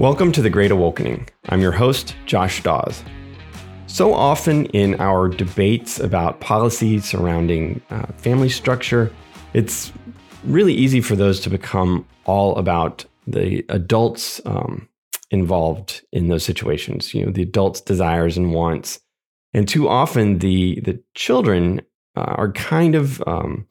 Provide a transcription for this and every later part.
Welcome to The Great Awokening. I'm your host, Josh Daws. So often in our debates about policy surrounding uh, family structure, it's really easy for those to become all about the adults um, involved in those situations, you know, the adults' desires and wants. And too often the, the children uh, are kind of um,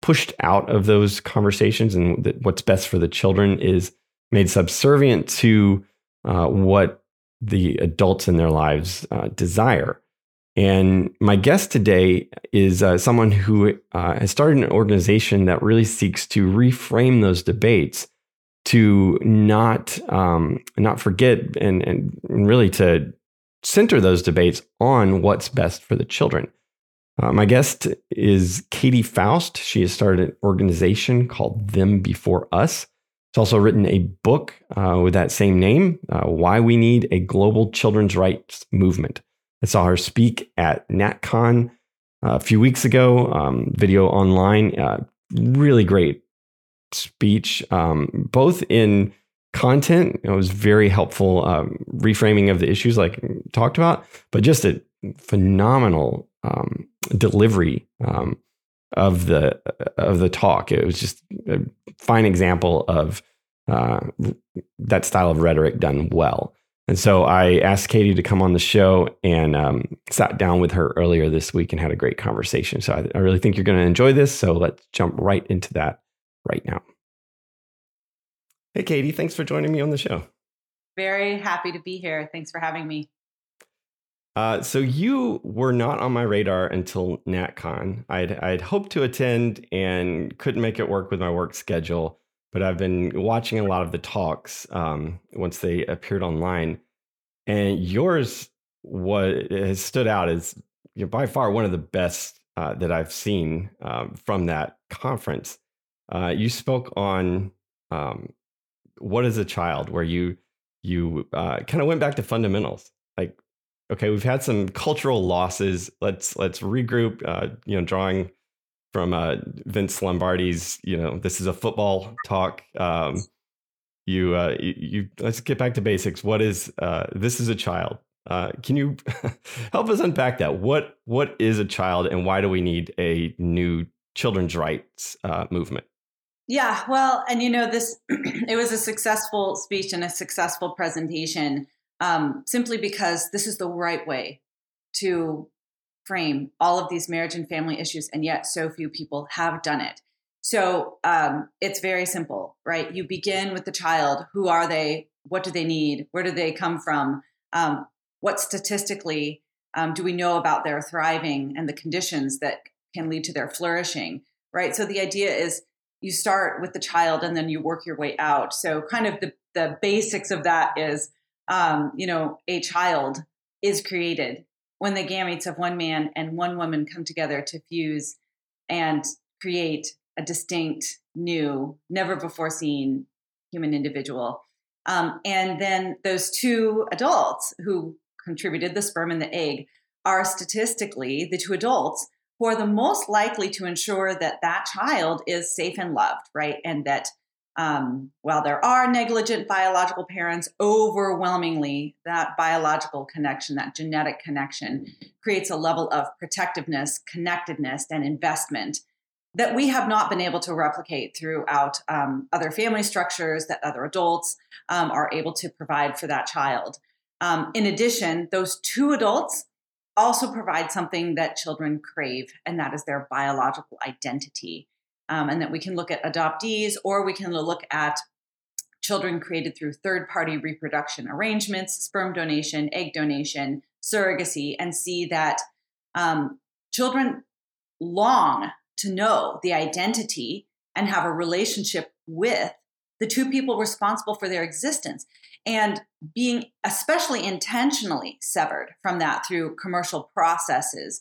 pushed out of those conversations, and what's best for the children is made subservient to uh, what the adults in their lives uh, desire. And my guest today is uh, someone who uh, has started an organization that really seeks to reframe those debates to not um, not forget and, and really to center those debates on what's best for the children. Uh, my guest is Katy Faust. She has started an organization called Them Before Us. She's also written a book uh, with that same name, uh, Why We Need a Global Children's Rights Movement. I saw her speak at NatCon uh, a few weeks ago, um, video online. Uh, really great speech, um, both in content. It was very helpful um, reframing of the issues like talked about, but just a phenomenal um, delivery um, of the of the talk. It was just a fine example of uh, that style of rhetoric done well. And so I asked Katy to come on the show and um, sat down with her earlier this week and had a great conversation. So I, I really think you're going to enjoy this. So let's jump right into that right now. Hey, Katy, thanks for joining me on the show. Very happy to be here. Thanks for having me. Uh, so you were not on my radar until NatCon. I'd, I'd hoped to attend and couldn't make it work with my work schedule, but I've been watching a lot of the talks um, once they appeared online, and yours what has stood out as you know, by far one of the best uh, that I've seen um, from that conference. Uh, you spoke on um, what is a child, where you you uh, kind of went back to fundamentals, like okay, we've had some cultural losses. Let's let's regroup. Uh, you know, drawing from uh, Vince Lombardi's, you know, this is a football talk. Um, you, uh, you, you, let's get back to basics. What is uh, this? Is a child? Uh, can you help us unpack that? What what is a child, and why do we need a new children's rights uh, movement? Yeah, well, and you know, this it was a successful speech and a successful presentation um, simply because this is the right way to frame all of these marriage and family issues, and yet so few people have done it. So um, it's very simple, right? You begin with the child. Who are they? What do they need? Where do they come from? Um, what statistically um, do we know about their thriving and the conditions that can lead to their flourishing, right? So the idea is you start with the child and then you work your way out. So kind of the, the basics of that is um, you know, a child is created when the gametes of one man and one woman come together to fuse and create a distinct, new, never before seen human individual. Um, and then those two adults who contributed the sperm and the egg are statistically the two adults who are the most likely to ensure that that child is safe and loved, right? And that um, while there are negligent biological parents, overwhelmingly that biological connection, that genetic connection, creates a level of protectiveness, connectedness, and investment that we have not been able to replicate throughout um, other family structures that other adults um, are able to provide for that child. Um, in addition, those two adults also provide something that children crave, and that is their biological identity um, and that we can look at adoptees or we can look at children created through third party reproduction arrangements, sperm donation, egg donation, surrogacy, and see that um, children long to know the identity and have a relationship with the two people responsible for their existence. And being especially intentionally severed from that through commercial processes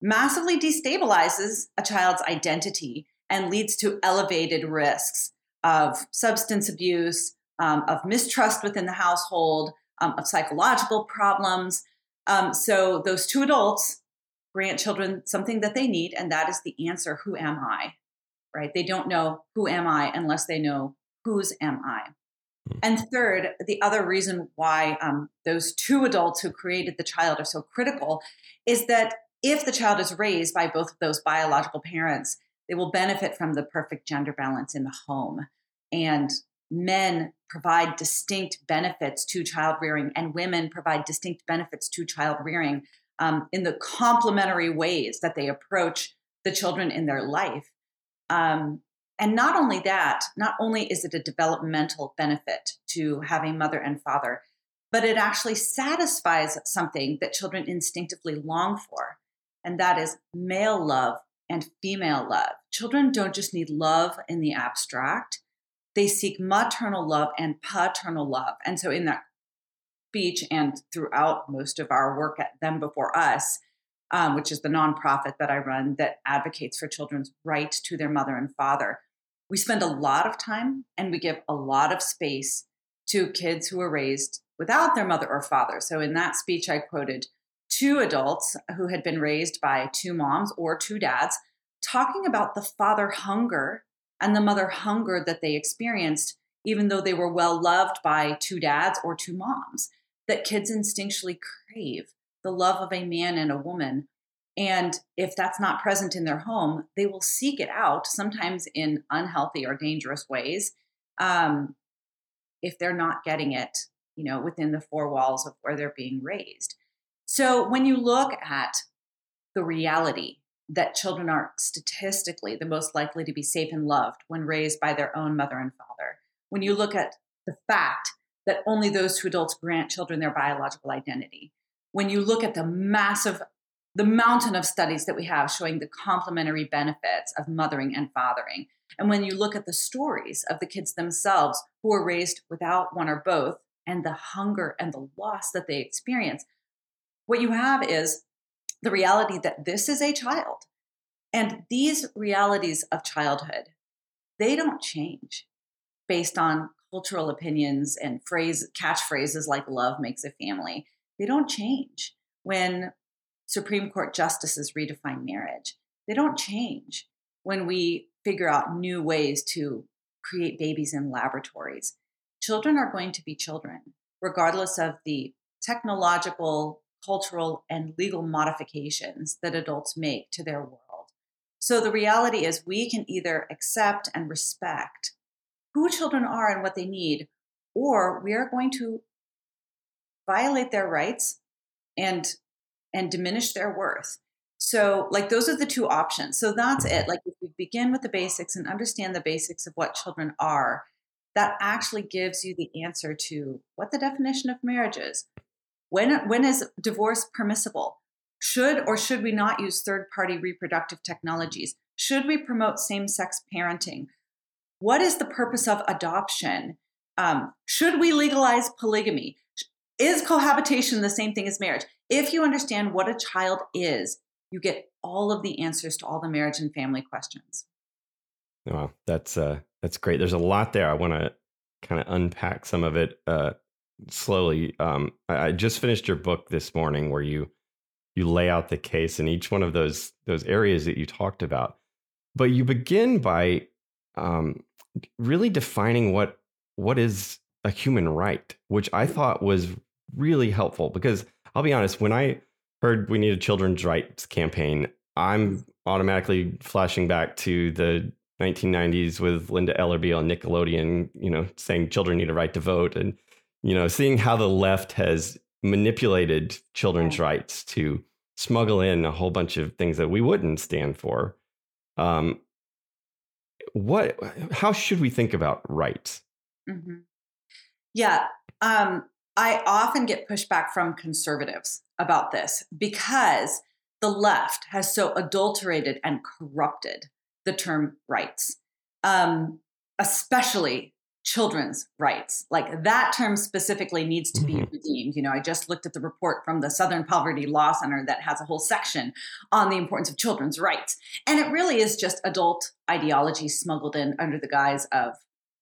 massively destabilizes a child's identity and leads to elevated risks of substance abuse, um, of mistrust within the household, um, of psychological problems. Um, so, those two adults grant children something that they need, and that is the answer Who am I? Right? They don't know who am I unless they know whose am I. Hmm. And third, the other reason why um, those two adults who created the child are so critical is that if the child is raised by both of those biological parents, they will benefit from the perfect gender balance in the home. And men provide distinct benefits to child rearing, and women provide distinct benefits to child rearing um, in the complementary ways that they approach the children in their life. Um, and not only that, not only is it a developmental benefit to have a mother and father, but it actually satisfies something that children instinctively long for, and that is male love and female love. Children don't just need love in the abstract, they seek maternal love and paternal love. And so, in that speech and throughout most of our work at Them Before Us, um, which is the nonprofit that I run that advocates for children's right to their mother and father, we spend a lot of time and we give a lot of space to kids who are raised without their mother or father. So, in that speech, I quoted two adults who had been raised by two moms or two dads talking about the father hunger and the mother hunger that they experienced, even though they were well loved by two dads or two moms, that kids instinctually crave the love of a man and a woman. And if that's not present in their home, they will seek it out, sometimes in unhealthy or dangerous ways, um, if they're not getting it, you know, within the four walls of where they're being raised. So when you look at the reality that children are statistically the most likely to be safe and loved when raised by their own mother and father. When you look at the fact that only those two adults grant children their biological identity. When you look at the massive, the mountain of studies that we have showing the complementary benefits of mothering and fathering. And when you look at the stories of the kids themselves who were raised without one or both and the hunger and the loss that they experience, what you have is the reality that this is a child. And these realities of childhood, they don't change based on cultural opinions and phrase catchphrases like love makes a family. They don't change when Supreme Court justices redefine marriage. They don't change when we figure out new ways to create babies in laboratories. Children are going to be children, regardless of the technological cultural, and legal modifications that adults make to their world. So the reality is, we can either accept and respect who children are and what they need, or we are going to violate their rights and and diminish their worth. So, like, those are the two options. So, that's it. Like, if we begin with the basics and understand the basics of what children are, that actually gives you the answer to what the definition of marriage is, when, when is divorce permissible? Should or should we not use third party reproductive technologies? Should we promote same sex parenting? What is the purpose of adoption? Um, should we legalize polygamy? Is cohabitation the same thing as marriage? If you understand what a child is, you get all of the answers to all the marriage and family questions. Wow, that's uh, that's great. There's a lot there. I want to kind of unpack some of it. Uh, slowly. Um, I, I, just finished your book this morning, where you you lay out the case in each one of those those areas that you talked about. But you begin by um, really defining what what is a human right, which I thought was really helpful because I'll be honest, when I heard we need a children's rights campaign, I'm automatically flashing back to the 1990s with Linda Ellerbee on Nickelodeon, you know, saying children need a right to vote and you know, seeing how the left has manipulated children's rights to smuggle in a whole bunch of things that we wouldn't stand for. Um, what? How should we think about rights? Mm-hmm. Yeah, um, I often get pushback from conservatives about this because the left has so adulterated and corrupted the term rights, um, especially children's rights. Like that term specifically needs to be mm-hmm. redeemed. You know, I just looked at the report from the Southern Poverty Law Center that has a whole section on the importance of children's rights. And it really is just adult ideology smuggled in under the guise of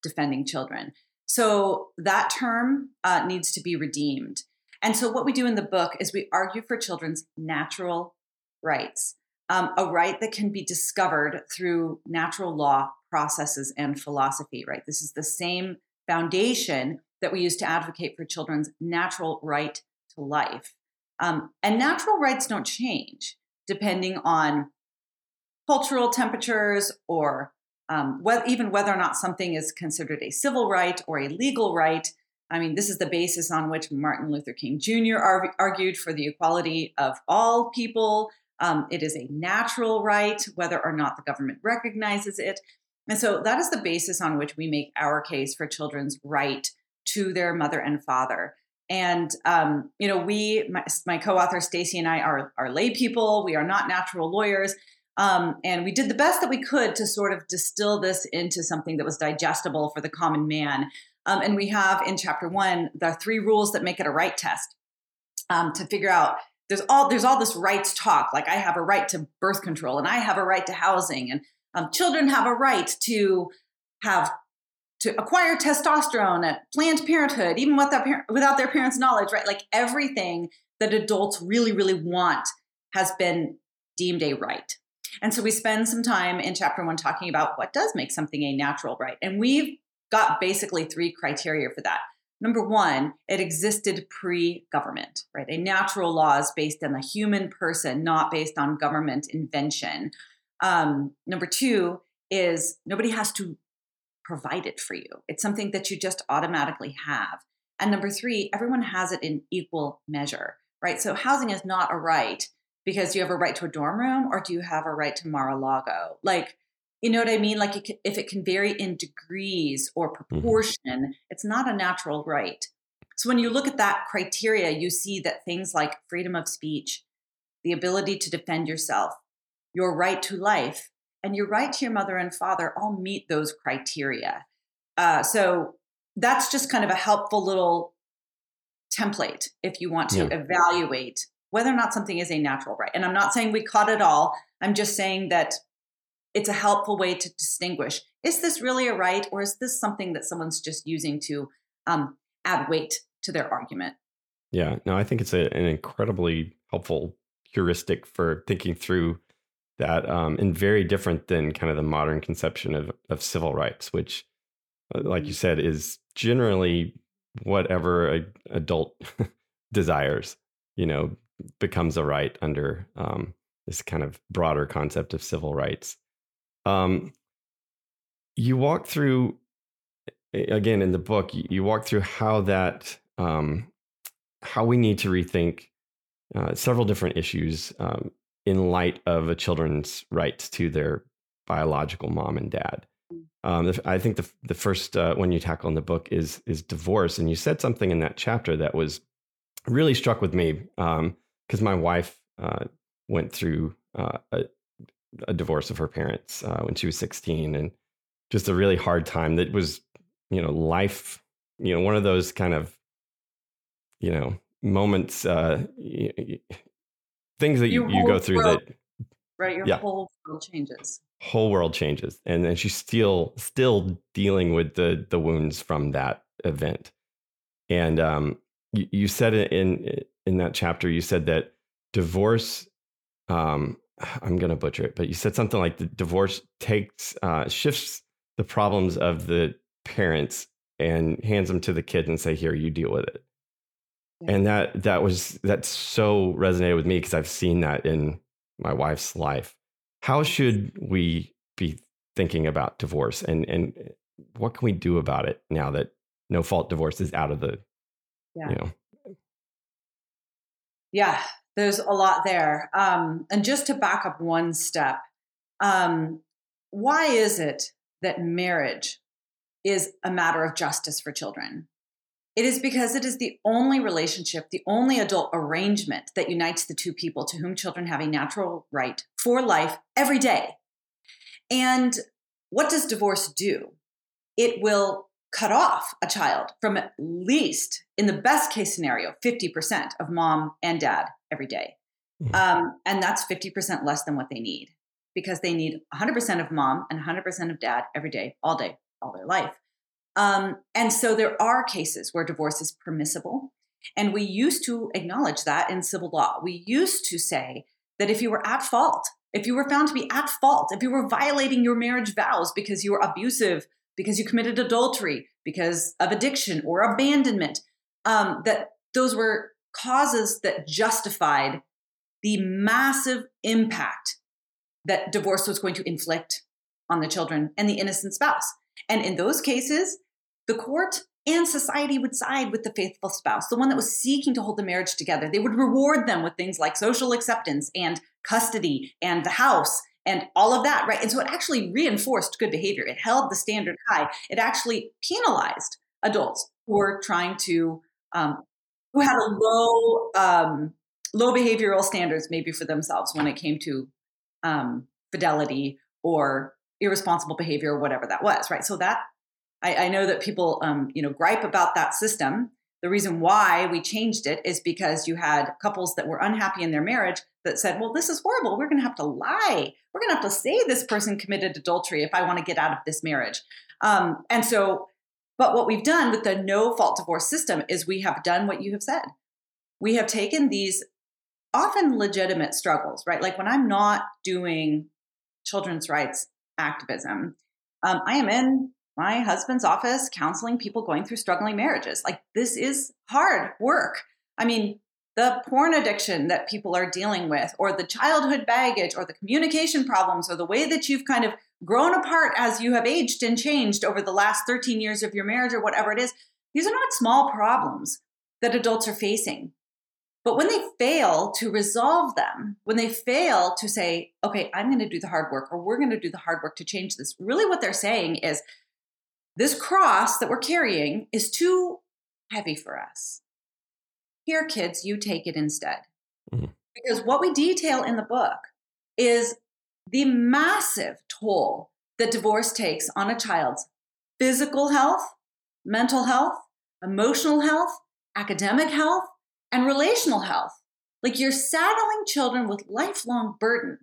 defending children. So that term uh, needs to be redeemed. And so what we do in the book is we argue for children's natural rights. Um, a right that can be discovered through natural law processes and philosophy, right? This is the same foundation that we use to advocate for children's natural right to life. Um, and natural rights don't change depending on cultural temperatures or um, wh- even whether or not something is considered a civil right or a legal right. I mean, this is the basis on which Martin Luther King Jr. Ar- argued for the equality of all people. Um, it is a natural right, whether or not the government recognizes it. And so that is the basis on which we make our case for children's right to their mother and father. And um, you know, we, my, my co-author Stacy and I are are lay people. We are not natural lawyers, um, and we did the best that we could to sort of distill this into something that was digestible for the common man. Um, and we have in chapter one the three rules that make it a right test um, to figure out. There's all there's all this rights talk. Like I have a right to birth control, and I have a right to housing, and um, children have a right to have to acquire testosterone at Planned Parenthood, even without, without their parents' knowledge, right? Like everything that adults really, really want has been deemed a right. And so we spend some time in chapter one talking about what does make something a natural right. And we've got basically three criteria for that. Number one, it existed pre government, right? A natural law is based on the human person, not based on government invention. Um, number two is nobody has to provide it for you. It's something that you just automatically have. And number three, everyone has it in equal measure, right? So housing is not a right because you have a right to a dorm room or do you have a right to Mar-a-Lago? Like, you know what I mean? Like, it can, if it can vary in degrees or mm-hmm. proportion, mm-hmm. it's not a natural right. So when you look at that criteria, you see that things like freedom of speech, the ability to defend yourself, your right to life, and your right to your mother and father all meet those criteria. Uh, so that's just kind of a helpful little template if you want to yeah. evaluate whether or not something is a natural right. And I'm not saying we caught it all. I'm just saying that it's a helpful way to distinguish is this really a right or is this something that someone's just using to um, add weight to their argument? Yeah, no, I think it's a, an incredibly helpful heuristic for thinking through that um, and very different than kind of the modern conception of, of civil rights, which, uh, like you mm. said, is generally whatever a adult desires, you know, becomes a right under um, this kind of broader concept of civil rights. Um, you walk through again in the book. You walk through how that um, how we need to rethink uh, several different issues um, in light of a children's rights to their biological mom and dad. Mm. Um, I think the the first uh, one you tackle in the book is is divorce, and you said something in that chapter that was really struck with me because um, my wife uh, went through uh, a, a, divorce of her parents uh, when she was 16, and just a really hard time. That was you know life, you know one of those kind of you know moments uh, things that you, you go through world, that right your yeah. whole world changes. Whole world changes and then she's still still dealing with the the wounds from that event. And um you, you said in in that chapter you said that divorce um i'm gonna butcher it but you said something like the divorce takes uh shifts the problems of the parents and hands them to the kids and say here you deal with it and that that was that so resonated with me because I've seen that in my wife's life. How should we be thinking about divorce? And and what can we do about it now that no fault divorce is out of the yeah. you know? Yeah there's a lot there. Um, and just to back up one step um, why is it that marriage is a matter of justice for children it is because it is the only relationship, the only adult arrangement that unites the two people to whom children have a natural right for life every day. And what does divorce do? It will cut off a child from at least, in the best case scenario, 50% of mom and dad every day. Mm-hmm. Um, and that's 50% less than what they need because they need 100% of mom and 100% of dad every day, all day, all their life. Um, and so there are cases where divorce is permissible. And we used to acknowledge that in civil law. We used to say that if you were at fault, if you were found to be at fault, if you were violating your marriage vows because you were abusive because you committed adultery, because of addiction or abandonment, um, that those were causes that justified the massive impact that divorce was going to inflict on the children and the innocent spouse. And in those cases, the court and society would side with the faithful spouse, the one that was seeking to hold the marriage together. They would reward them with things like social acceptance and custody and the house and all of that, right? And so it actually reinforced good behavior. It held the standard high. It actually penalized adults who were trying to, um, who had a low, um, low behavioral standards maybe for themselves when it came to um, fidelity or irresponsible behavior or whatever that was, right? So that I, I know that people, um, you know, gripe about that system. The reason why we changed it is because you had couples that were unhappy in their marriage that said, "Well, this is horrible. We're going to have to lie. We're going to have to say this person committed adultery if I want to get out of this marriage." Um, and so, but what we've done with the no fault divorce system is we have done what you have said. We have taken these often legitimate struggles, right? Like when I'm not doing children's rights activism, um, I am in my husband's office counseling people going through struggling marriages. Like this is hard work. I mean, the porn addiction that people are dealing with, or the childhood baggage, or the communication problems, or the way that you've kind of grown apart as you have aged and changed over the last 13 years of your marriage, or whatever it is, these are not small problems that adults are facing. But when they fail to resolve them, when they fail to say, okay, I'm going to do the hard work, or we're going to do the hard work to change this, really what they're saying is, this cross that we're carrying is too heavy for us. Here, kids, you take it instead. Mm-hmm. Because what we detail in the book is the massive toll that divorce takes on a child's physical health, mental health, emotional health, academic health, and relational health. Like you're saddling children with lifelong burden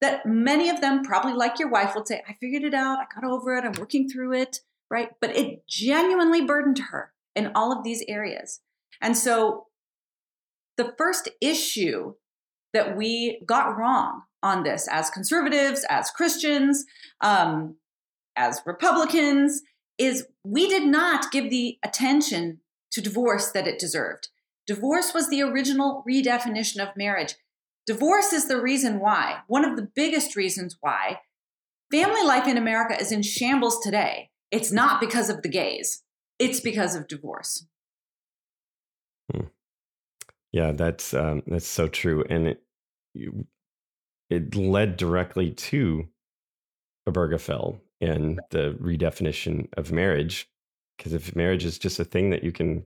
that many of them, probably like your wife, would say, I figured it out. I got over it. I'm working through it right? But it genuinely burdened her in all of these areas. And so the first issue that we got wrong on this as conservatives, as Christians, um, as Republicans, is we did not give the attention to divorce that it deserved. Divorce was the original redefinition of marriage. Divorce is the reason why, one of the biggest reasons why, family life in America is in shambles today it's not because of the gays, it's because of divorce. Hmm. Yeah, that's um, that's so true, and it it led directly to Obergefell and the redefinition of marriage. Because if marriage is just a thing that you can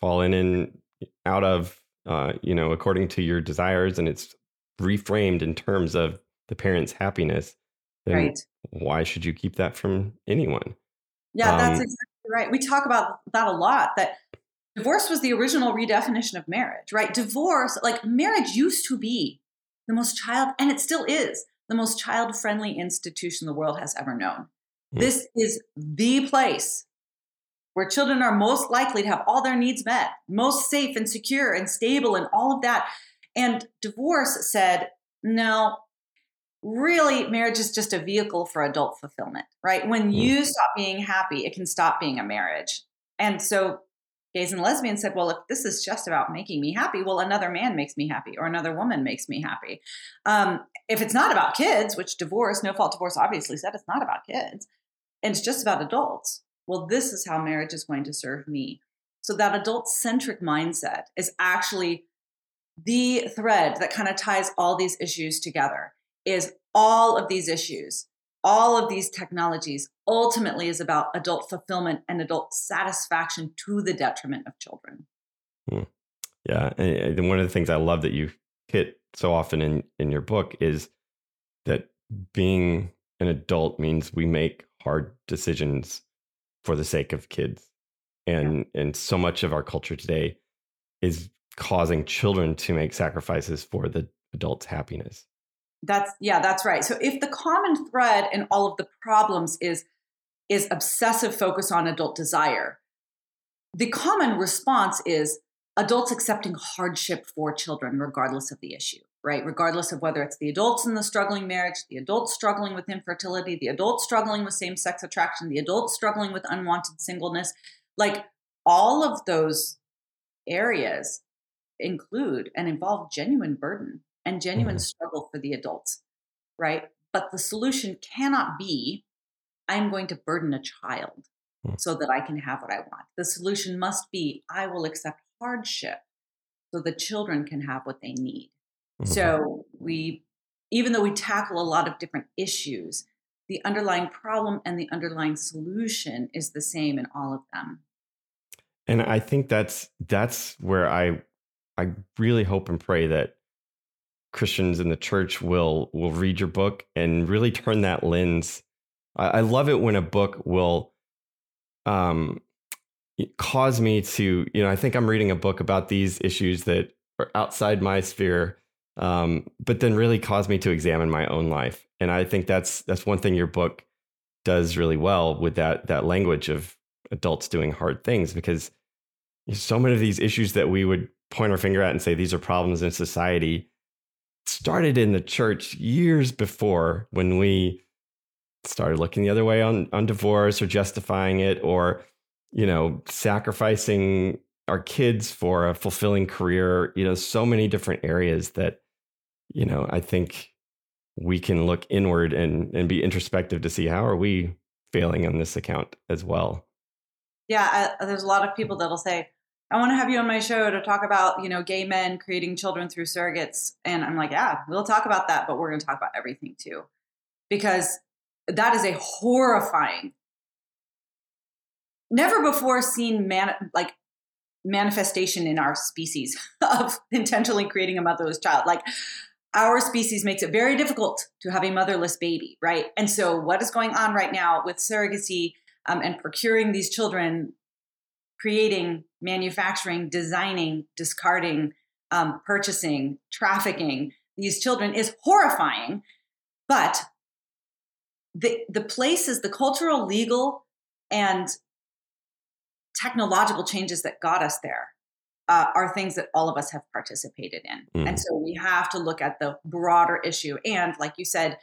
fall in and out of, uh, you know, according to your desires, and it's reframed in terms of the parent's happiness, then right. why should you keep that from anyone? Yeah, um, that's exactly right. We talk about that a lot that divorce was the original redefinition of marriage, right? Divorce, like marriage used to be the most child, and it still is the most child friendly institution the world has ever known. Mm. This is the place where children are most likely to have all their needs met, most safe and secure and stable and all of that. And divorce said, no, really marriage is just a vehicle for adult fulfillment, right? When mm. you stop being happy, it can stop being a marriage. And so gays and lesbians said, well, if this is just about making me happy, well, another man makes me happy or another woman makes me happy. Um, if it's not about kids, which divorce, no fault divorce obviously said it's not about kids, and it's just about adults, well, this is how marriage is going to serve me. So that adult centric mindset is actually the thread that kind of ties all these issues together is all of these issues, all of these technologies ultimately is about adult fulfillment and adult satisfaction to the detriment of children. Hmm. Yeah. And one of the things I love that you hit so often in, in your book is that being an adult means we make hard decisions for the sake of kids. And yeah. and so much of our culture today is causing children to make sacrifices for the adult's happiness. That's yeah, that's right. So if the common thread in all of the problems is is obsessive focus on adult desire, the common response is adults accepting hardship for children regardless of the issue. right? Regardless of whether it's the adults in the struggling marriage, the adults struggling with infertility, the adults struggling with same sex attraction, the adults struggling with unwanted singleness. Like all of those areas include and involve genuine burden and genuine mm-hmm. struggle for the adults, right? But the solution cannot be I'm going to burden a child mm-hmm. so that I can have what I want. The solution must be I will accept hardship so the children can have what they need. Mm-hmm. So we, even though we tackle a lot of different issues, the underlying problem and the underlying solution is the same in all of them. And I think that's that's where I I really hope and pray that Christians in the church will will read your book and really turn that lens. I, I love it when a book will um, cause me to, you know, I think I'm reading a book about these issues that are outside my sphere um, but then really cause me to examine my own life. And I think that's that's one thing your book does really well with that that language of adults doing hard things because so many of these issues that we would point our finger at and say these are problems in society started in the church years before when we started looking the other way on on divorce or justifying it or you know sacrificing our kids for a fulfilling career you know so many different areas that you know, I think we can look inward and and be introspective to see how are we failing on this account as well. Yeah, I, there's a lot of people that'll say, "I want to have you on my show to talk about you know gay men creating children through surrogates," and I'm like, "Yeah, we'll talk about that, but we're going to talk about everything too, because that is a horrifying, never before seen man like manifestation in our species of intentionally creating a motherless child. Like our species makes it very difficult to have a motherless baby, right? And so, what is going on right now with surrogacy um, and procuring these children, creating, manufacturing, designing, discarding, um, purchasing, trafficking these children is horrifying. But the the places, the cultural, legal, and technological changes that got us there uh, are things that all of us have participated in. Mm. And so we have to look at the broader issue. And like you said,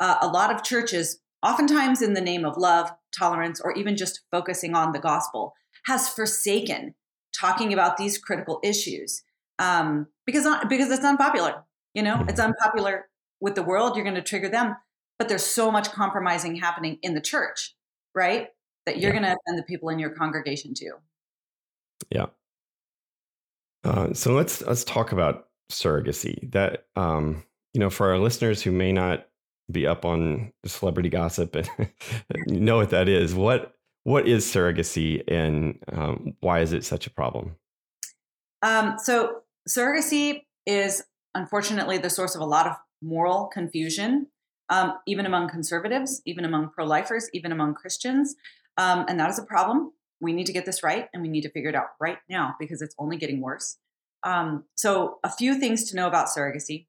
uh, a lot of churches, oftentimes in the name of love, tolerance, or even just focusing on the gospel, has forsaken talking about these critical issues um, because because it's unpopular. You know, mm. it's unpopular with the world. You're going to trigger them, but there's so much compromising happening in the church, right? That you're yeah. going to offend the people in your congregation too. Yeah. Uh, so let's let's talk about surrogacy. That um, you know, for our listeners who may not be up on celebrity gossip and know what that is, what what is surrogacy and um, why is it such a problem? Um, so surrogacy is unfortunately the source of a lot of moral confusion, um, even among conservatives, even among pro-lifers, even among Christians, um, and that is a problem we need to get this right and we need to figure it out right now because it's only getting worse. Um, so, a few things to know about surrogacy.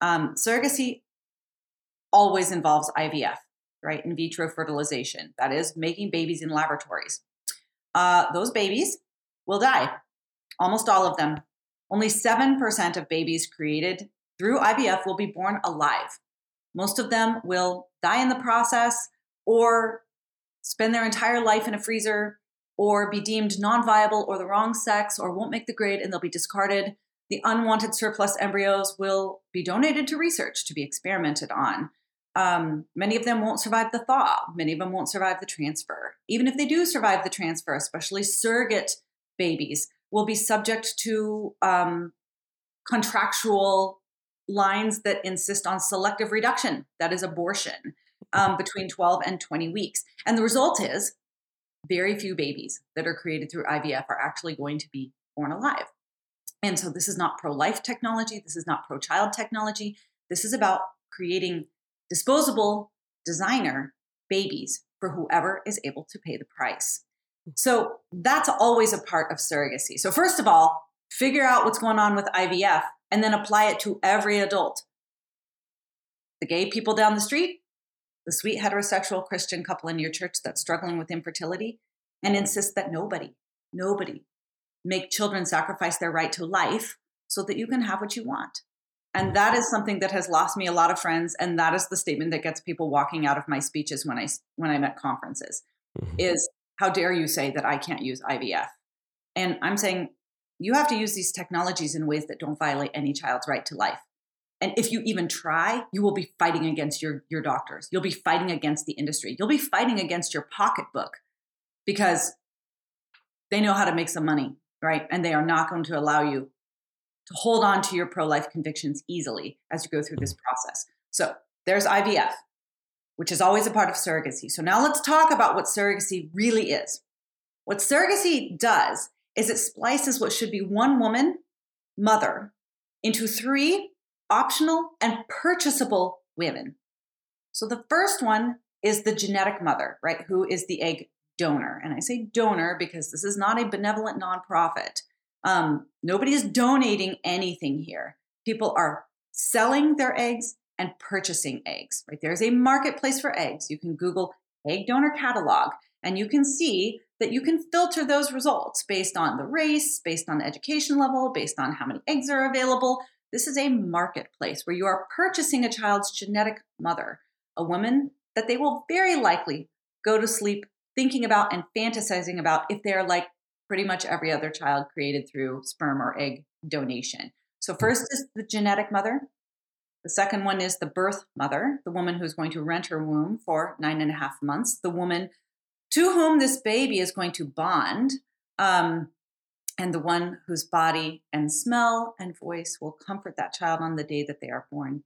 Um, surrogacy always involves IVF, right? In vitro fertilization, that is, making babies in laboratories. Uh, those babies will die, almost all of them. Only 7% of babies created through IVF will be born alive. Most of them will die in the process or spend their entire life in a freezer or be deemed non viable or the wrong sex or won't make the grade and they'll be discarded. The unwanted surplus embryos will be donated to research to be experimented on. Um, many of them won't survive the thaw. Many of them won't survive the transfer. Even if they do survive the transfer, especially surrogate babies, will be subject to um, contractual lines that insist on selective reduction, that is abortion, um, between 12 and 20 weeks. And the result is very few babies that are created through IVF are actually going to be born alive. And so this is not pro life technology. This is not pro child technology. This is about creating disposable designer babies for whoever is able to pay the price. So that's always a part of surrogacy. So, first of all, figure out what's going on with IVF and then apply it to every adult. The gay people down the street, the sweet heterosexual Christian couple in your church that's struggling with infertility and insist that nobody, nobody make children sacrifice their right to life so that you can have what you want. And that is something that has lost me a lot of friends. And that is the statement that gets people walking out of my speeches when I, when I'm at conferences mm-hmm. is how dare you say that I can't use IVF? And I'm saying you have to use these technologies in ways that don't violate any child's right to life. And if you even try, you will be fighting against your, your doctors. You'll be fighting against the industry. You'll be fighting against your pocketbook because they know how to make some money, right? And they are not going to allow you to hold on to your pro life convictions easily as you go through this process. So there's IVF, which is always a part of surrogacy. So now let's talk about what surrogacy really is. What surrogacy does is it splices what should be one woman, mother, into three optional and purchasable women. So the first one is the genetic mother, right? Who is the egg donor. And I say donor because this is not a benevolent nonprofit. Um, nobody is donating anything here. People are selling their eggs and purchasing eggs, right? There's a marketplace for eggs. You can Google egg donor catalog and you can see that you can filter those results based on the race, based on the education level, based on how many eggs are available. This is a marketplace where you are purchasing a child's genetic mother, a woman that they will very likely go to sleep thinking about and fantasizing about if they're like pretty much every other child created through sperm or egg donation. So, first is the genetic mother. The second one is the birth mother, the woman who's going to rent her womb for nine and a half months, the woman to whom this baby is going to bond, um, and the one whose body and smell and voice will comfort that child on the day that they are born.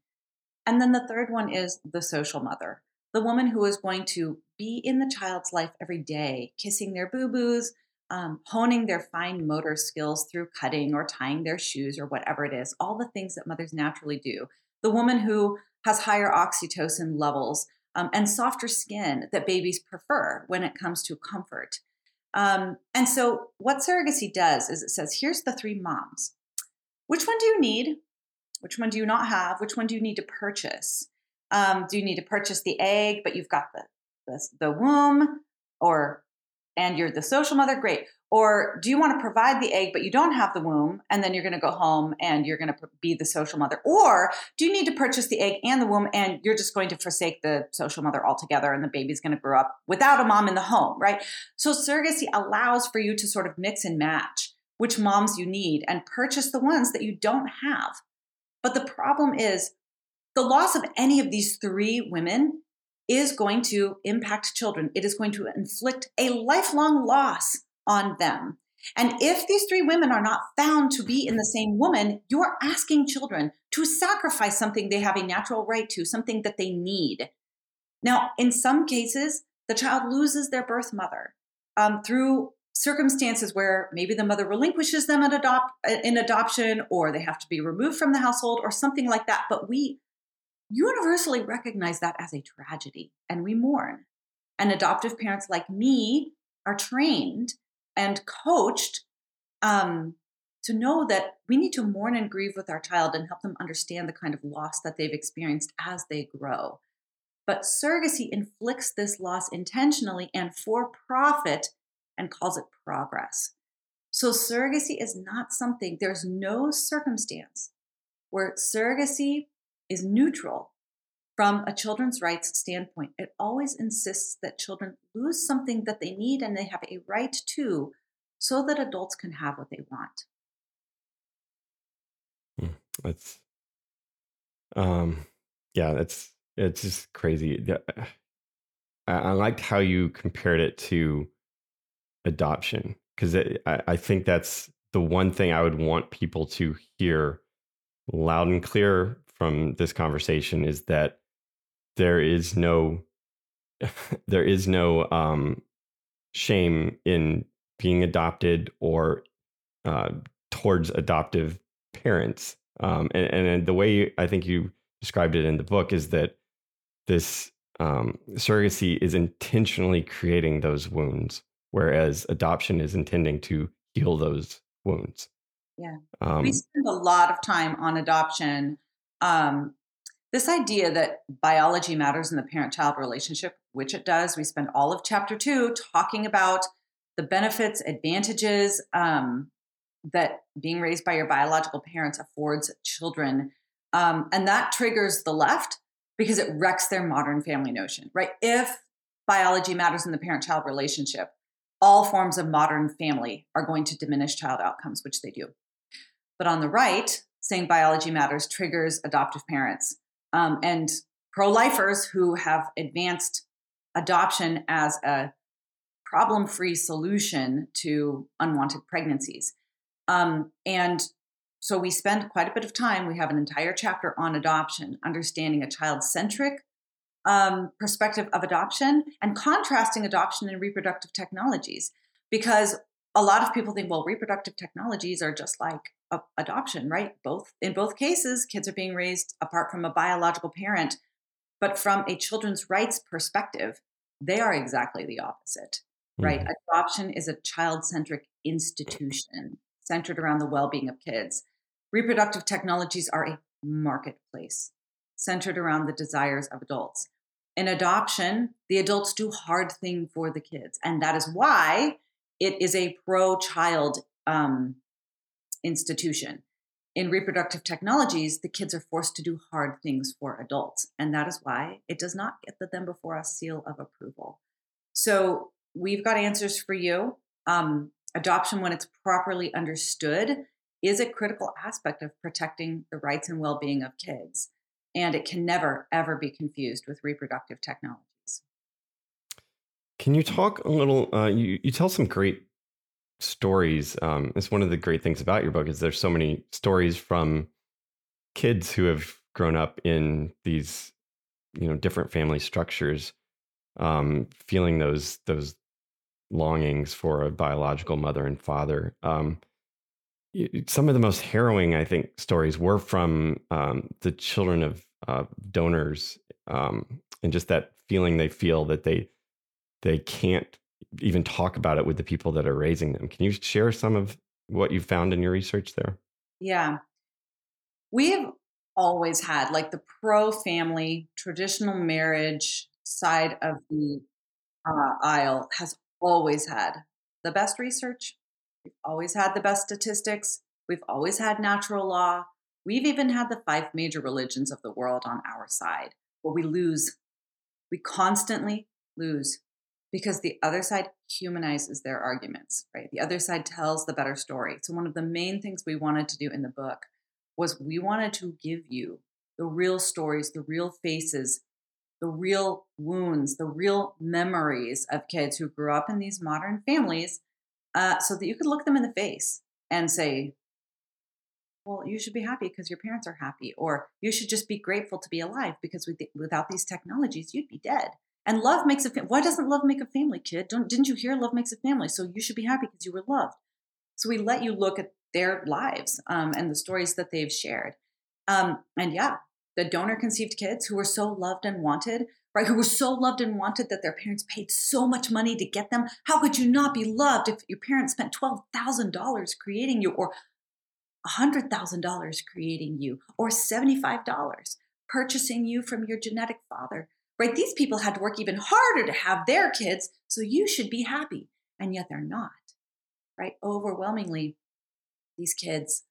And then the third one is the social mother, the woman who is going to be in the child's life every day, kissing their boo boos, um, honing their fine motor skills through cutting or tying their shoes or whatever it is, all the things that mothers naturally do. The woman who has higher oxytocin levels um, and softer skin that babies prefer when it comes to comfort. Um, and so, what surrogacy does is it says, here's the three moms. Which one do you need? Which one do you not have? Which one do you need to purchase? Um, do you need to purchase the egg, but you've got the, the, the womb, or and you're the social mother? Great. Or do you want to provide the egg, but you don't have the womb, and then you're going to go home and you're going to be the social mother? Or do you need to purchase the egg and the womb, and you're just going to forsake the social mother altogether, and the baby's going to grow up without a mom in the home, right? So surrogacy allows for you to sort of mix and match which moms you need and purchase the ones that you don't have. But the problem is the loss of any of these three women is going to impact children. It is going to inflict a lifelong loss on them. And if these three women are not found to be in the same woman, you're asking children to sacrifice something they have a natural right to, something that they need. Now, in some cases, the child loses their birth mother um, through circumstances where maybe the mother relinquishes them adopt, in adoption or they have to be removed from the household or something like that. But we universally recognize that as a tragedy and we mourn. And adoptive parents like me are trained and coached um, to know that we need to mourn and grieve with our child and help them understand the kind of loss that they've experienced as they grow. But surrogacy inflicts this loss intentionally and for profit and calls it progress. So, surrogacy is not something, there's no circumstance where surrogacy is neutral from a children's rights standpoint. It always insists that children lose something that they need and they have a right to so that adults can have what they want. Hmm, that's, um, yeah, that's, it's just crazy. I, I liked how you compared it to adoption because I, I think that's the one thing I would want people to hear loud and clear from this conversation is that there is no there is no um, shame in being adopted or uh, towards adoptive parents. Um, and, and, the way I think you described it in the book is that this um, surrogacy is intentionally creating those wounds, whereas adoption is intending to heal those wounds. Yeah. Um, we spend a lot of time on adoption um, this idea that biology matters in the parent child relationship, which it does, we spend all of chapter two talking about the benefits, advantages um, that being raised by your biological parents affords children. Um, and that triggers the left because it wrecks their modern family notion, right? If biology matters in the parent child relationship, all forms of modern family are going to diminish child outcomes, which they do. But on the right, saying biology matters triggers adoptive parents um, and pro lifers who have advanced adoption as a problem free solution to unwanted pregnancies. Um, and so we spend quite a bit of time. We have an entire chapter on adoption, understanding a child centric um, perspective of adoption and contrasting adoption and reproductive technologies. Because a lot of people think, well, reproductive technologies are just like adoption, right? Both in both cases, kids are being raised apart from a biological parent. But from a children's rights perspective, they are exactly the opposite, right? Mm-hmm. Adoption is a child centric institution centered around the well being of kids. Reproductive technologies are a marketplace centered around the desires of adults. In adoption, the adults do hard thing for the kids, and that is why it is a pro-child um, institution. In reproductive technologies, the kids are forced to do hard things for adults, and that is why it does not get the them before us seal of approval. So we've got answers for you. Um, adoption, when it's properly understood, is a critical aspect of protecting the rights and well being of kids. And it can never, ever be confused with reproductive technologies. Can you talk a little? Uh, you, you tell some great stories. Um, it's one of the great things about your book is there's so many stories from kids who have grown up in these, you know, different family structures, um, feeling those those longings for a biological mother and father. Um, some of the most harrowing, I think, stories were from um, the children of uh, donors, um, and just that feeling they feel that they they can't even talk about it with the people that are raising them. Can you share some of what you found in your research there? Yeah, we have always had like the pro family traditional marriage side of the uh, aisle has always had the best research We've always had the best statistics. We've always had natural law. We've even had the five major religions of the world on our side. But we lose. We constantly lose because the other side humanizes their arguments, right? The other side tells the better story. So, one of the main things we wanted to do in the book was we wanted to give you the real stories, the real faces, the real wounds, the real memories of kids who grew up in these modern families uh, so that you could look them in the face and say, well, you should be happy because your parents are happy, or you should just be grateful to be alive because without these technologies, you'd be dead. And love makes a family. Why doesn't love make a family, kid? Don't, didn't you hear love makes a family? So you should be happy because you were loved. So we let you look at their lives um, and the stories that they've shared. Um, and yeah, the donor conceived kids who were so loved and wanted right? Who were so loved and wanted that their parents paid so much money to get them. How could you not be loved if your parents spent $12,000 creating you or $100,000 creating you or $75 purchasing you from your genetic father? Right? These people had to work even harder to have their kids, so you should be happy. And yet they're not. Right? Overwhelmingly, these kids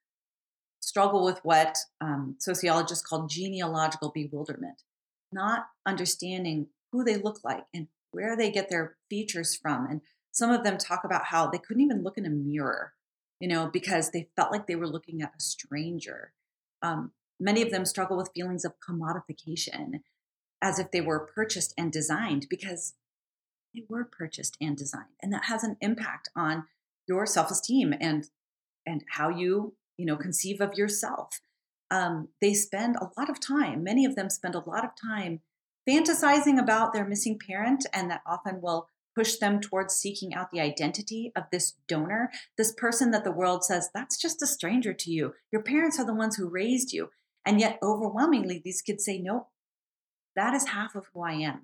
struggle with what um, sociologists call genealogical bewilderment not understanding who they look like and where they get their features from. And some of them talk about how they couldn't even look in a mirror, you know, because they felt like they were looking at a stranger. Um, many of them struggle with feelings of commodification as if they were purchased and designed because they were purchased and designed. And that has an impact on your self-esteem and and how you, you know, conceive of yourself um, they spend a lot of time, many of them spend a lot of time fantasizing about their missing parent, and that often will push them towards seeking out the identity of this donor, this person that the world says, that's just a stranger to you. Your parents are the ones who raised you. And yet, overwhelmingly, these kids say, nope, that is half of who I am.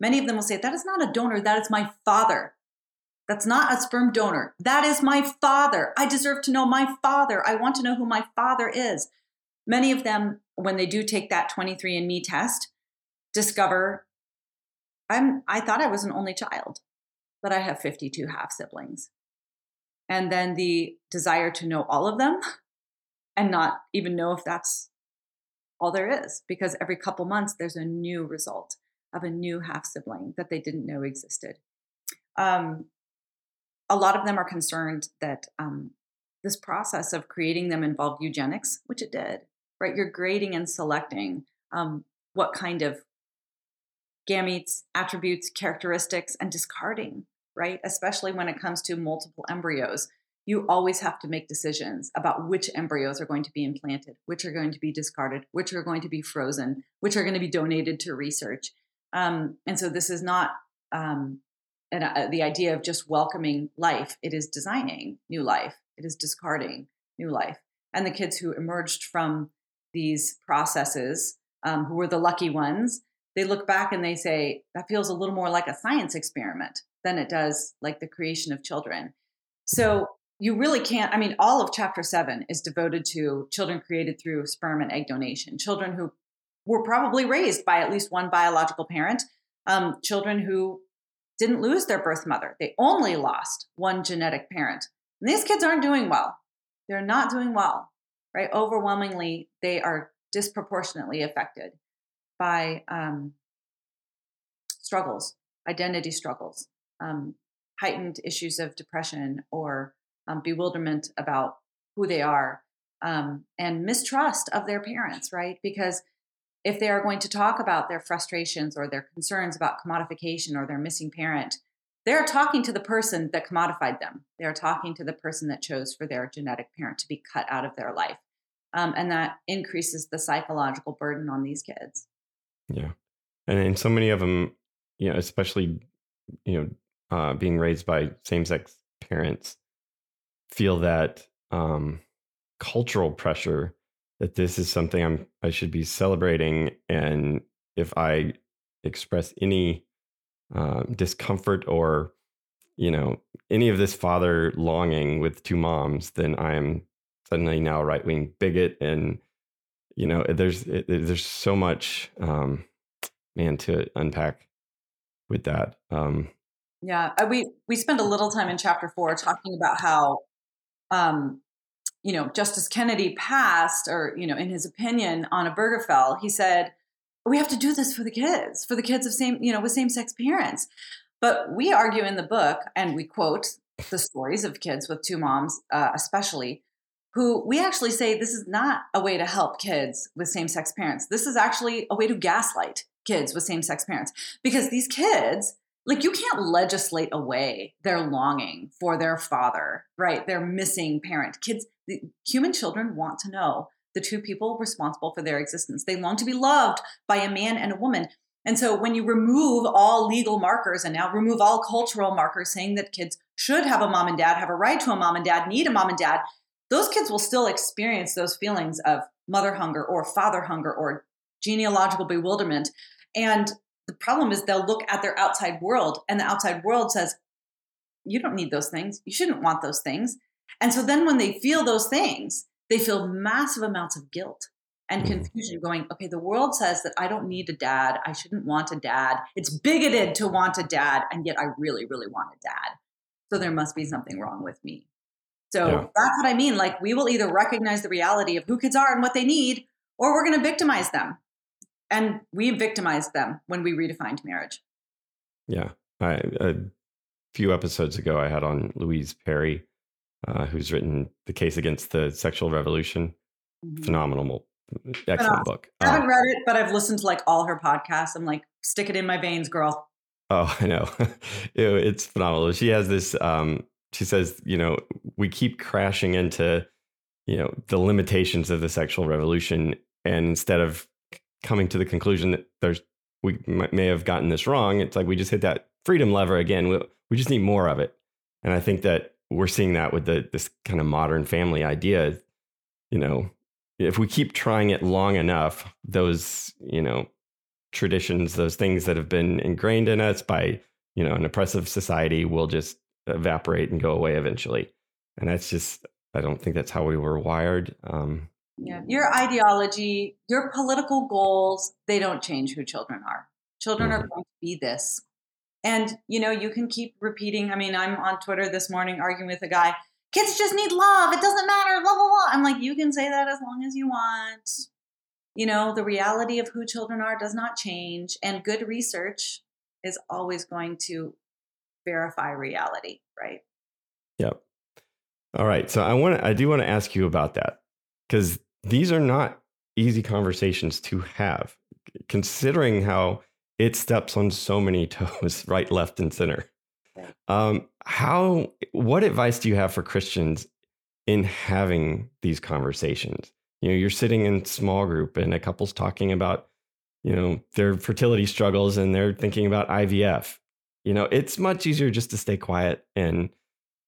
Many of them will say, that is not a donor, that is my father. That's not a sperm donor. That is my father. I deserve to know my father. I want to know who my father is. Many of them, when they do take that 23andMe test, discover I'm I thought I was an only child, but I have 52 half siblings. And then the desire to know all of them and not even know if that's all there is because every couple months there's a new result of a new half sibling that they didn't know existed. Um, a lot of them are concerned that um, this process of creating them involved eugenics, which it did, right? You're grading and selecting um, what kind of gametes, attributes, characteristics, and discarding, right? Especially when it comes to multiple embryos. You always have to make decisions about which embryos are going to be implanted, which are going to be discarded, which are going to be frozen, which are going to be donated to research. Um, and so this is not um, and uh, the idea of just welcoming life. It is designing new life. It is discarding new life. And the kids who emerged from these processes, um, who were the lucky ones, they look back and they say that feels a little more like a science experiment than it does like the creation of children. So you really can't. I mean, all of chapter seven is devoted to children created through sperm and egg donation, children who were probably raised by at least one biological parent, um, children who didn't lose their birth mother. They only lost one genetic parent. And these kids aren't doing well. They're not doing well, right? Overwhelmingly, they are disproportionately affected by um, struggles, identity struggles, um, heightened issues of depression or um, bewilderment about who they are, um, and mistrust of their parents, right? Because if they are going to talk about their frustrations or their concerns about commodification or their missing parent, they're talking to the person that commodified them. They're talking to the person that chose for their genetic parent to be cut out of their life. Um, and that increases the psychological burden on these kids. Yeah. And, and so many of them, you know, especially, you know, uh, being raised by same sex parents, feel that um, cultural pressure that this is something I'm I should be celebrating, and if I express any uh, discomfort or you know any of this father longing with two moms, then I am suddenly now a right wing bigot, and you know there's it, there's so much um, man to unpack with that. Um, yeah, uh, we we spend a little time in chapter four talking about how um, you know, Justice Kennedy passed, or, you know, in his opinion on a Obergefell, he said, we have to do this for the kids, for the kids of same, you know, with same sex parents. But we argue in the book, and we quote the stories of kids with two moms, uh, especially, who we actually say this is not a way to help kids with same sex parents. This is actually a way to gaslight kids with same sex parents because these kids like you can't legislate away their longing for their father right? Their missing parent. Kids the human children want to know the two people responsible for their existence. They long to be loved by a man and a woman. And so when you remove all legal markers and now remove all cultural markers saying that kids should have a mom and dad have a right to a mom and dad need a mom and dad those kids will still experience those feelings of mother hunger or father hunger or genealogical bewilderment. And the problem is they'll look at their outside world and the outside world says, you don't need those things. You shouldn't want those things. And so then when they feel those things, they feel massive amounts of guilt and mm-hmm. confusion going, okay, the world says that I don't need a dad. I shouldn't want a dad. It's bigoted to want a dad. And yet I really, really want a dad. So there must be something wrong with me. So yeah. that's what I mean. Like we will either recognize the reality of who kids are and what they need, or we're going to victimize them and we victimized them when we redefined marriage. Yeah, I, a few episodes ago, I had on Louise Perry, uh, who's written "The Case Against the Sexual Revolution." Mm-hmm. Phenomenal, excellent book. I haven't uh, read it, but I've listened to like all her podcasts. I'm like, stick it in my veins, girl. Oh, I know. it's phenomenal. She has this. Um, she says, you know, we keep crashing into, you know, the limitations of the sexual revolution, and instead of coming to the conclusion that there's we may have gotten this wrong. It's like we just hit that freedom lever again. We, we just need more of it. And I think that we're seeing that with the this kind of modern family idea. You know, if we keep trying it long enough, those you know traditions, those things that have been ingrained in us by you know an oppressive society, will just evaporate and go away eventually. And that's just I don't think that's how we were wired. Um, yeah. Your ideology, your political goals, they don't change who children are. Children mm-hmm. are going to be this. And, you know, you can keep repeating. I mean, I'm on Twitter this morning arguing with a guy, kids just need love. It doesn't matter, blah, blah, blah. I'm like, you can say that as long as you want. you know, the reality of who children are does not change, and good research is always going to verify reality, right? Yep. All right. So I want to, I do want to ask you about that because these are not easy conversations to have, considering how it steps on so many toes, right, left, and center. Um, how? What advice do you have for Christians in having these conversations? You know, you're sitting in small group and a couple's talking about, you know, their fertility struggles and they're thinking about IVF. You know, it's much easier just to stay quiet and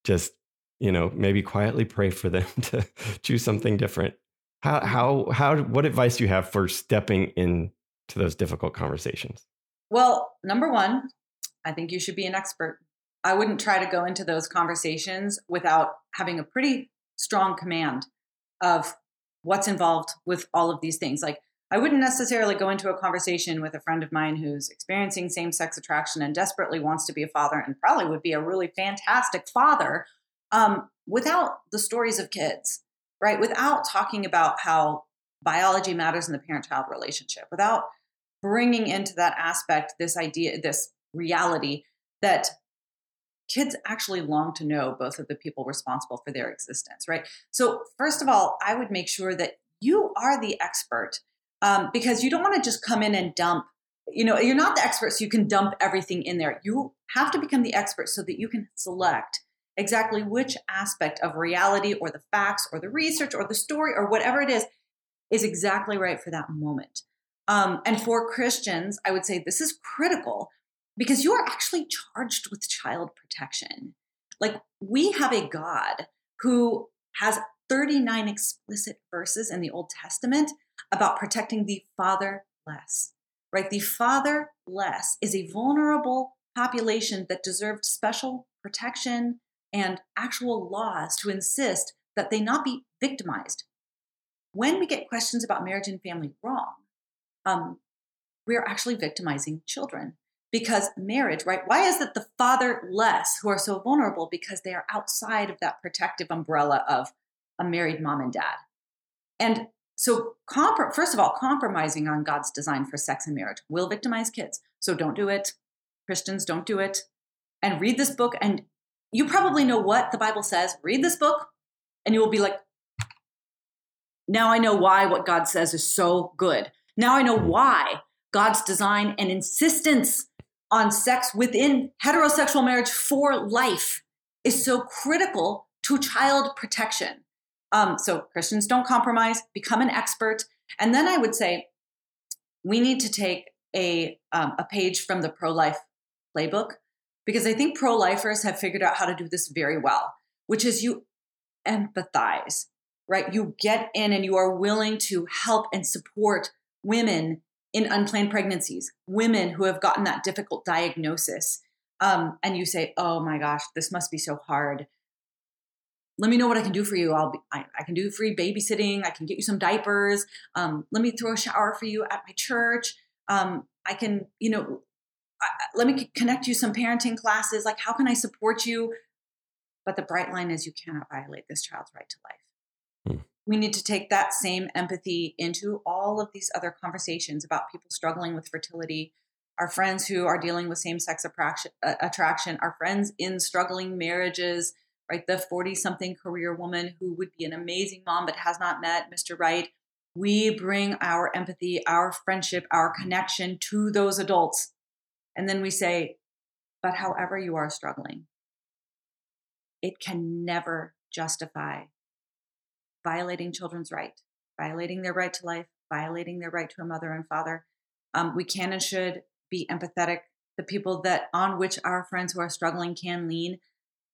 just, you know, maybe quietly pray for them to choose something different. How how how what advice do you have for stepping into those difficult conversations? Well, number one, I think you should be an expert. I wouldn't try to go into those conversations without having a pretty strong command of what's involved with all of these things. Like, I wouldn't necessarily go into a conversation with a friend of mine who's experiencing same sex attraction and desperately wants to be a father and probably would be a really fantastic father um, without the stories of kids, right? Without talking about how biology matters in the parent child relationship, without bringing into that aspect this idea, this reality that kids actually long to know both of the people responsible for their existence, right? So, first of all, I would make sure that you are the expert um, because you don't want to just come in and dump. You know, you're not the expert, so you can dump everything in there. You have to become the expert so that you can select exactly which aspect of reality or the facts or the research or the story or whatever it is is exactly right for that moment. Um, and for Christians, I would say this is critical because you are actually charged with child protection. Like we have a God who has 39 explicit verses in the Old Testament about protecting the fatherless, right? The fatherless is a vulnerable population that deserved special protection and actual laws to insist that they not be victimized. When we get questions about marriage and family wrong, um, we're actually victimizing children because marriage, right? Why is it the fatherless who are so vulnerable? Because they are outside of that protective umbrella of a married mom and dad. And so, first of all, compromising on God's design for sex and marriage will victimize kids. So, don't do it. Christians, don't do it. And read this book. And you probably know what the Bible says. Read this book, and you will be like, now I know why what God says is so good. Now I know why God's design and insistence on sex within heterosexual marriage for life is so critical to child protection. Um, so Christians don't compromise, become an expert. And then I would say we need to take a, um, a page from the pro life playbook because I think pro lifers have figured out how to do this very well, which is you empathize, right? You get in and you are willing to help and support women in unplanned pregnancies, women who have gotten that difficult diagnosis, um, and you say, "Oh my gosh, this must be so hard." Let me know what I can do for you. I'll be, I, I can do free babysitting. I can get you some diapers. Um, let me throw a shower for you at my church. Um, I can, you know, let me connect you some parenting classes. Like, how can I support you? But the bright line is you cannot violate this child's right to life hmm. we need to take that same empathy into all of these other conversations about people struggling with fertility, our friends who are dealing with same sex attraction, our friends in struggling marriages, right? The 40 something career woman who would be an amazing mom but has not met Mr. Right. We bring our empathy, our friendship, our connection to those adults. And then we say, but however you are struggling, it can never justify violating children's right, violating their right to life, violating their right to a mother and father. Um, we can and should be empathetic, the people that on which our friends who are struggling can lean.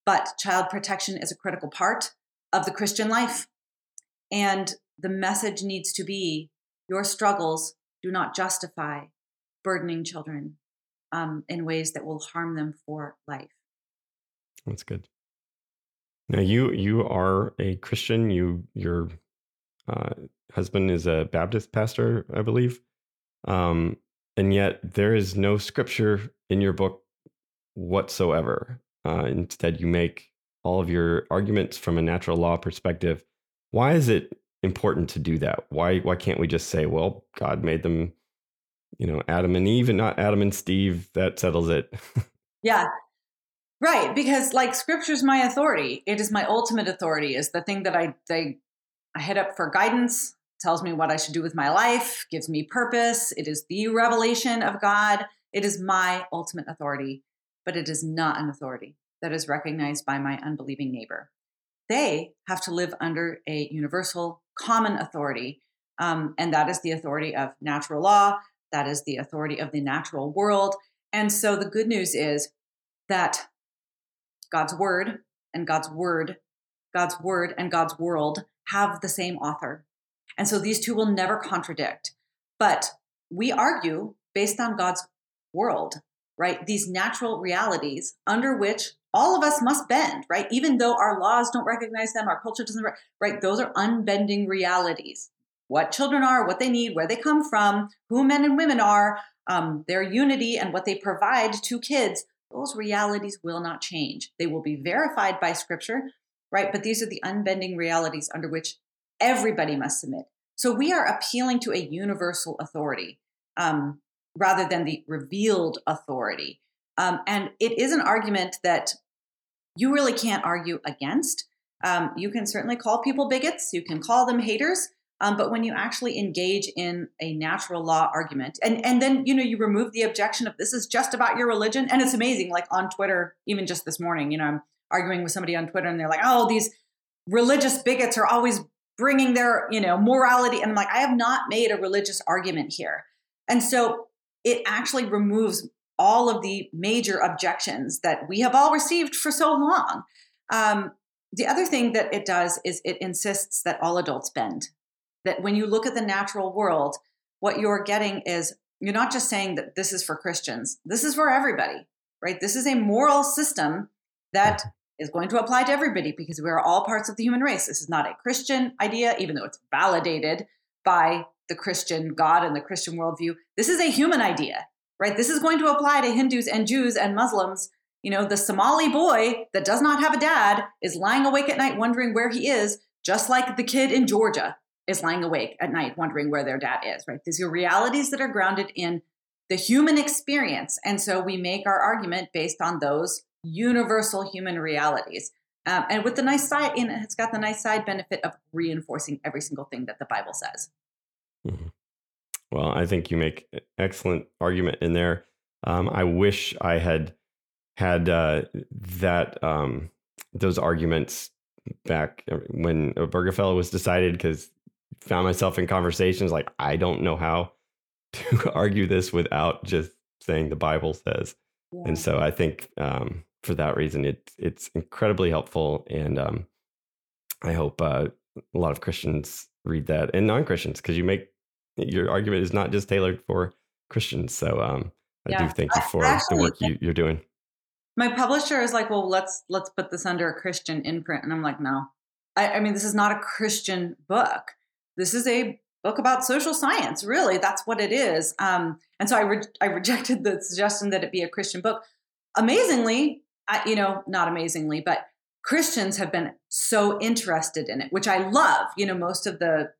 But child protection is a critical part of the Christian life. And the message needs to be your struggles do not justify burdening children um, in ways that will harm them for life. That's good. Now you you are a Christian. You your uh, husband is a Baptist pastor, I believe, um, and yet there is no scripture in your book whatsoever. Uh, instead, you make all of your arguments from a natural law perspective. Why is it important to do that? Why why can't we just say, well, God made them, you know, Adam and Eve and not Adam and Steve? That settles it. yeah. Right, because like scripture's my authority. It is my ultimate authority. Is the thing that I I, I head up for guidance, tells me what I should do with my life, gives me purpose. It is the revelation of God. It is my ultimate authority, but it is not an authority that is recognized by my unbelieving neighbor. They have to live under a universal common authority, um, and that is the authority of natural law. That is the authority of the natural world. And so the good news is that God's word and God's word, God's word and God's world have the same author. And so these two will never contradict. But we argue based on God's world, right? These natural realities under which all of us must bend, right? Even though our laws don't recognize them, our culture doesn't, right? Those are unbending realities. What children are, what they need, where they come from, who men and women are, um, their unity, and what they provide to kids, those realities will not change. They will be verified by scripture, right? But these are the unbending realities under which everybody must submit. So we are appealing to a universal authority um, rather than the revealed authority. Um, and it is an argument that you really can't argue against. Um, you can certainly call people bigots, you can call them haters. Um, but when you actually engage in a natural law argument, and, and then you know you remove the objection of this is just about your religion, and it's amazing. Like on Twitter, even just this morning, you know, I'm arguing with somebody on Twitter, and they're like, "Oh, these religious bigots are always bringing their you know morality," and I'm like, I have not made a religious argument here, and so it actually removes all of the major objections that we have all received for so long. Um, the other thing that it does is it insists that all adults bend. That when you look at the natural world, what you're getting is you're not just saying that this is for Christians, this is for everybody, right? This is a moral system that is going to apply to everybody because we are all parts of the human race. This is not a Christian idea, even though it's validated by the Christian God and the Christian worldview. This is a human idea right? This is going to apply to Hindus and Jews and Muslims. You know, the Somali boy that does not have a dad is lying awake at night wondering where he is, just like the kid in Georgia is lying awake at night wondering where their dad is, right? These are realities that are grounded in the human experience. And so we make our argument based on those universal human realities. Um, and with the nice side, it's got the nice side benefit of reinforcing every single thing that the Bible says. Mm-hmm. Well, I think you make excellent argument in there. Um, I wish I had had uh, that um, those arguments back when Obergefell was decided because found myself in conversations like I don't know how to argue this without just saying the Bible says. Yeah. And so I think um, for that reason, it, it's incredibly helpful. And um, I hope uh, a lot of Christians read that and non Christians because you make your argument is not just tailored for Christians. So um, I yeah. do thank you for Actually, the work you, you're doing. My publisher is like, well, let's let's put this under a Christian imprint, and I'm like, no. I, I mean, this is not a Christian book. This is a book about social science. Really, that's what it is. Um, and so I re- I rejected the suggestion that it be a Christian book. Amazingly, I, you know, not amazingly, but Christians have been so interested in it, which I love. You know, most of the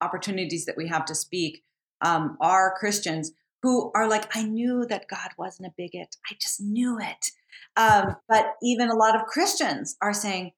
opportunities that we have to speak um, are Christians who are like, I knew that God wasn't a bigot. I just knew it. Um, but even a lot of Christians are saying,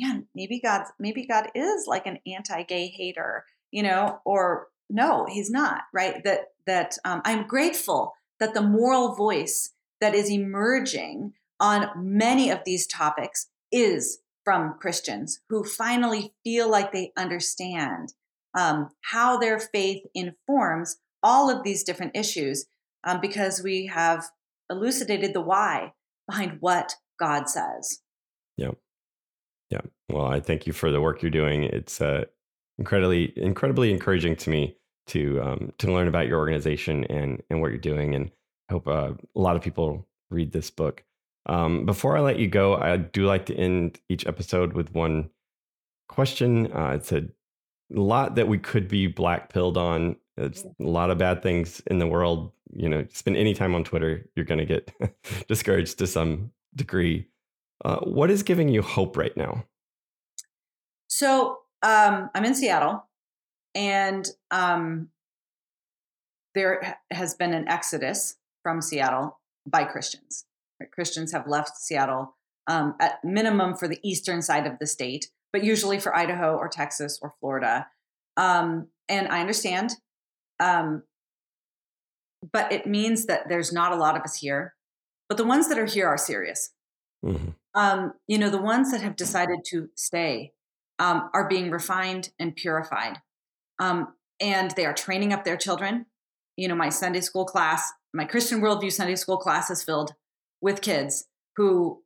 man, maybe God's maybe God is like an anti-gay hater, you know, or no, he's not, right? That that um, I'm grateful that the moral voice that is emerging on many of these topics is from Christians who finally feel like they understand um, how their faith informs all of these different issues um, because we have elucidated the why behind what God says. Yeah. Well, I thank you for the work you're doing. It's uh, incredibly, incredibly encouraging to me to um, to learn about your organization and and what you're doing. And I hope uh, a lot of people read this book. Um, before I let you go, I do like to end each episode with one question. Uh, it's a a lot that we could be black pilled on. It's a lot of bad things in the world. You know, spend any time on Twitter, you're going to get discouraged to some degree. Uh, what is giving you hope right now? So, um, I'm in Seattle, and um, there has been an exodus from Seattle by Christians. Right? Christians have left Seattle um, at minimum for the eastern side of the state, but usually for Idaho or Texas or Florida. Um, and I understand, um, but it means that there's not a lot of us here. But the ones that are here are serious. Mm-hmm. Um, you know, the ones that have decided to stay um, are being refined and purified. Um, and they are training up their children. You know, my Sunday school class, my Christian worldview Sunday school class is filled with kids who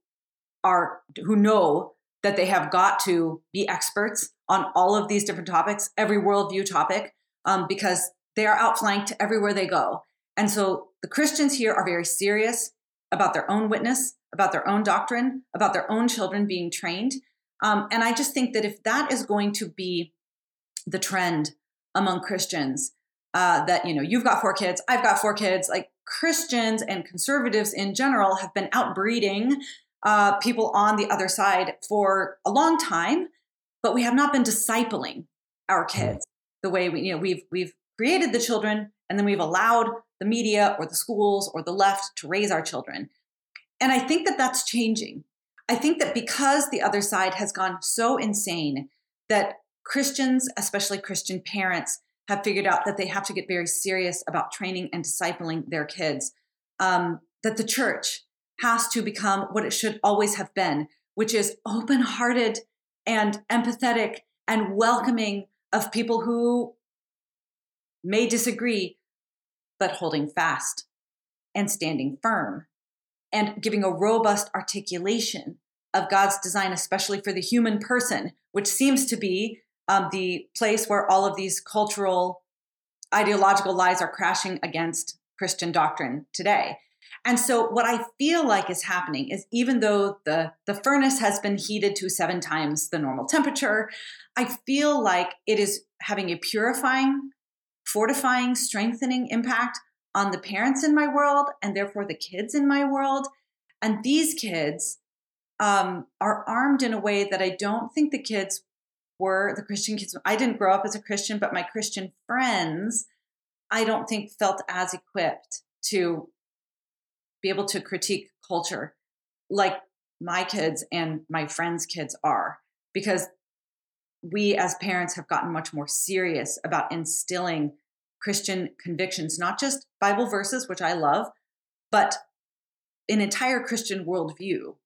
are who know that they have got to be experts on all of these different topics, every worldview topic, um, because they are outflanked everywhere they go. And so the Christians here are very serious about their own witness, about their own doctrine, about their own children being trained. Um, and I just think that if that is going to be the trend among Christians, uh, that you know you've got four kids, I've got four kids, like Christians and conservatives in general have been outbreeding uh, people on the other side for a long time, but we have not been discipling our mm. kids the way we you know we've we've created the children and then we've allowed the media or the schools or the left to raise our children. And I think that that's changing. I think that because the other side has gone so insane that Christians, especially Christian parents, have figured out that they have to get very serious about training and discipling their kids. Um, that the church has to become what it should always have been, which is open hearted and empathetic and welcoming of people who may disagree, but holding fast and standing firm and giving a robust articulation of God's design, especially for the human person, which seems to be um, the place where all of these cultural ideological lies are crashing against Christian doctrine today. And so what I feel like is happening is even though the, the furnace has been heated to seven times the normal temperature, I feel like it is having a purifying, fortifying, strengthening impact on the parents in my world and therefore the kids in my world. And these kids um, are armed in a way that I don't think the kids were, the Christian kids. I didn't grow up as a Christian, but my Christian friends, I don't think felt as equipped to be able to critique culture like my kids and my friends' kids are, because we as parents have gotten much more serious about instilling Christian convictions, not just Bible verses, which I love, but an entire Christian worldview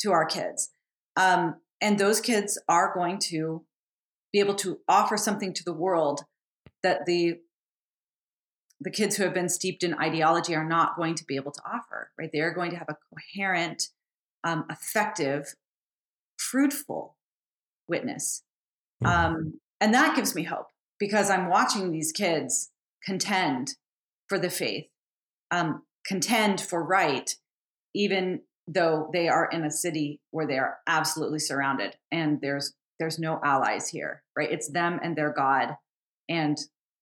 to our kids. Um, and those kids are going to be able to offer something to the world that the the kids who have been steeped in ideology are not going to be able to offer, right? They are going to have a coherent, um, effective, fruitful witness. Mm-hmm. Um, and that gives me hope because I'm watching these kids contend for the faith, um, contend for right, even though they are in a city where they are absolutely surrounded and there's there's no allies here, right? It's them and their God and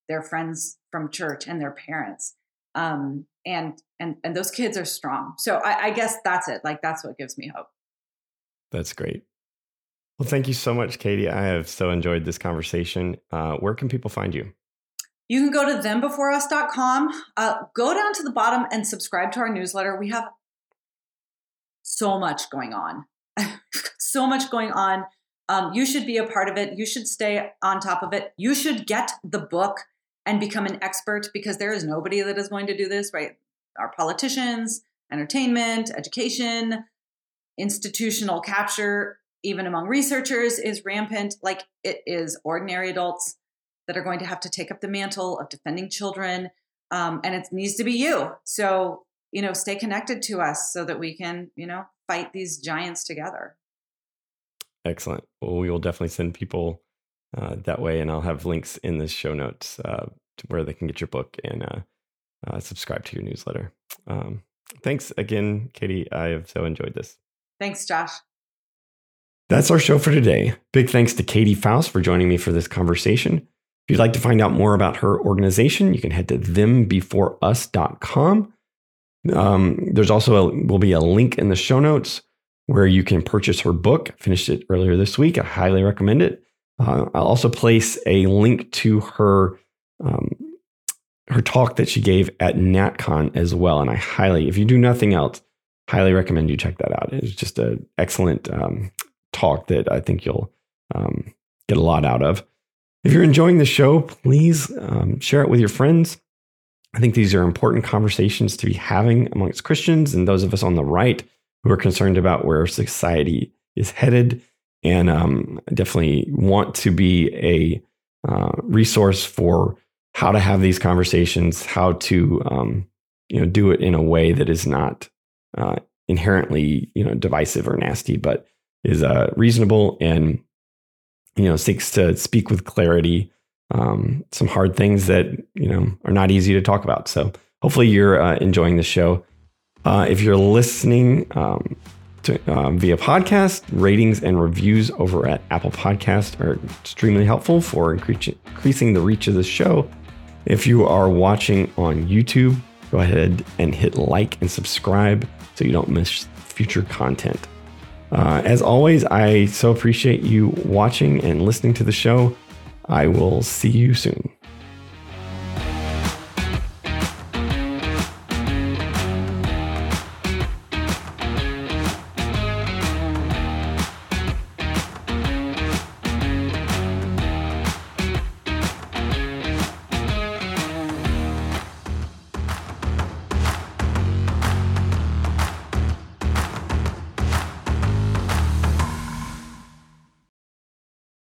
their friends from church and their parents um, and and and those kids are strong. So I, I guess that's it. Like that's what gives me hope. That's great. Well thank you so much Katy. I have so enjoyed this conversation. Uh, where can people find you you can go to thembeforeus.com uh, go down to the bottom and subscribe to our newsletter. We have so much going on. So much going on. Um, you should be a part of it. You should stay on top of it. You should get the book and become an expert because there is nobody that is going to do this, right? Our politicians, entertainment, education, institutional capture, even among researchers, is rampant. Like it is ordinary adults that are going to have to take up the mantle of defending children. Um, and it needs to be you. So, you know, stay connected to us so that we can, you know, fight these giants together. Excellent. Well, we will definitely send people uh, that way. And I'll have links in the show notes uh, to where they can get your book and uh, uh, subscribe to your newsletter. Um, thanks again, Katy. I have so enjoyed this. Thanks, Josh. That's our show for today. Big thanks to Katy Faust for joining me for this conversation. You'd like to find out more about her organization, you can head to thembeforeus.com. Um, there's also a, will be a link in the show notes where you can purchase her book. I finished it earlier this week. I highly recommend it. Uh, I'll also place a link to her um, her talk that she gave at NatCon as well. And I highly, if you do nothing else, highly recommend you check that out. It's just an excellent um, talk that I think you'll um, get a lot out of. If you're enjoying the show, please um, share it with your friends. I think these are important conversations to be having amongst Christians and those of us on the right who are concerned about where society is headed. And um, definitely want to be a uh, resource for how to have these conversations, how to um, you know do it in a way that is not uh, inherently you know divisive or nasty, but is uh, reasonable and you know seeks to speak with clarity. Um, some hard things that you know are not easy to talk about. So hopefully you're uh, enjoying the show. Uh, if you're listening um, to, uh, via podcast, ratings and reviews over at Apple Podcast are extremely helpful for increasing the reach of the show. If you are watching on YouTube, go ahead and hit like and subscribe so you don't miss future content. Uh, as always, I so appreciate you watching and listening to the show. I will see you soon.